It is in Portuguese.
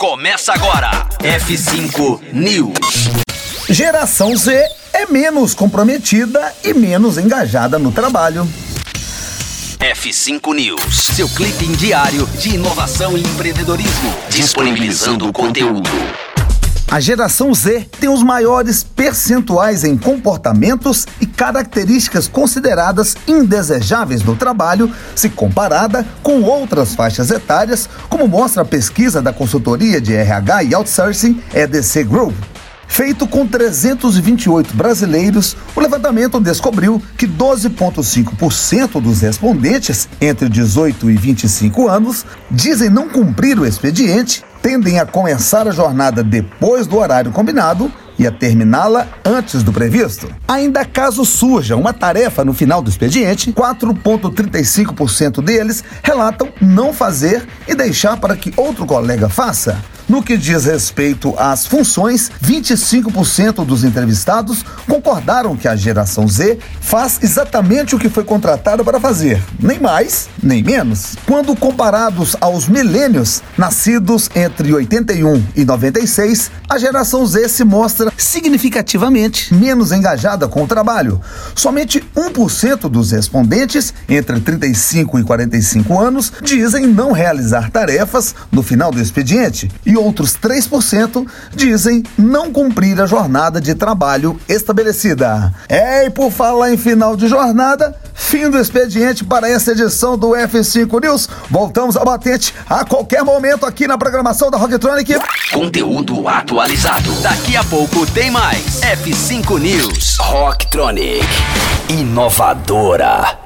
Começa agora. F5 News. Geração Z é menos comprometida e menos engajada no trabalho. F5 News, seu clipe diário de inovação e empreendedorismo, disponibilizando o conteúdo. A geração Z tem os maiores percentuais em comportamentos e características consideradas indesejáveis no trabalho, se comparada com outras faixas etárias, como mostra a pesquisa da consultoria de RH e outsourcing EDC Group. Feito com 328 brasileiros, o levantamento descobriu que 12,5% dos respondentes entre 18 e 25 anos dizem não cumprir o expediente, tendem a começar a jornada depois do horário combinado e a terminá-la antes do previsto. Ainda caso surja uma tarefa no final do expediente, 4,35% deles relatam não fazer e deixar para que outro colega faça. No que diz respeito às funções, 25% dos entrevistados concordaram que a geração Z faz exatamente o que foi contratada para fazer, nem mais, nem menos. Quando comparados aos milênios, nascidos entre 81 e 96, a geração Z se mostra significativamente menos engajada com o trabalho. Somente 1% dos respondentes entre 35 e 45 anos dizem não realizar tarefas no final do expediente e outros 3% dizem não cumprir a jornada de trabalho estabelecida. É, e por falar em final de jornada, fim do expediente para essa edição do F5 News. Voltamos ao batente a qualquer momento aqui na programação da Rocktronic. Conteúdo atualizado. Daqui a pouco tem mais. F5 News. Rocktronic. Inovadora.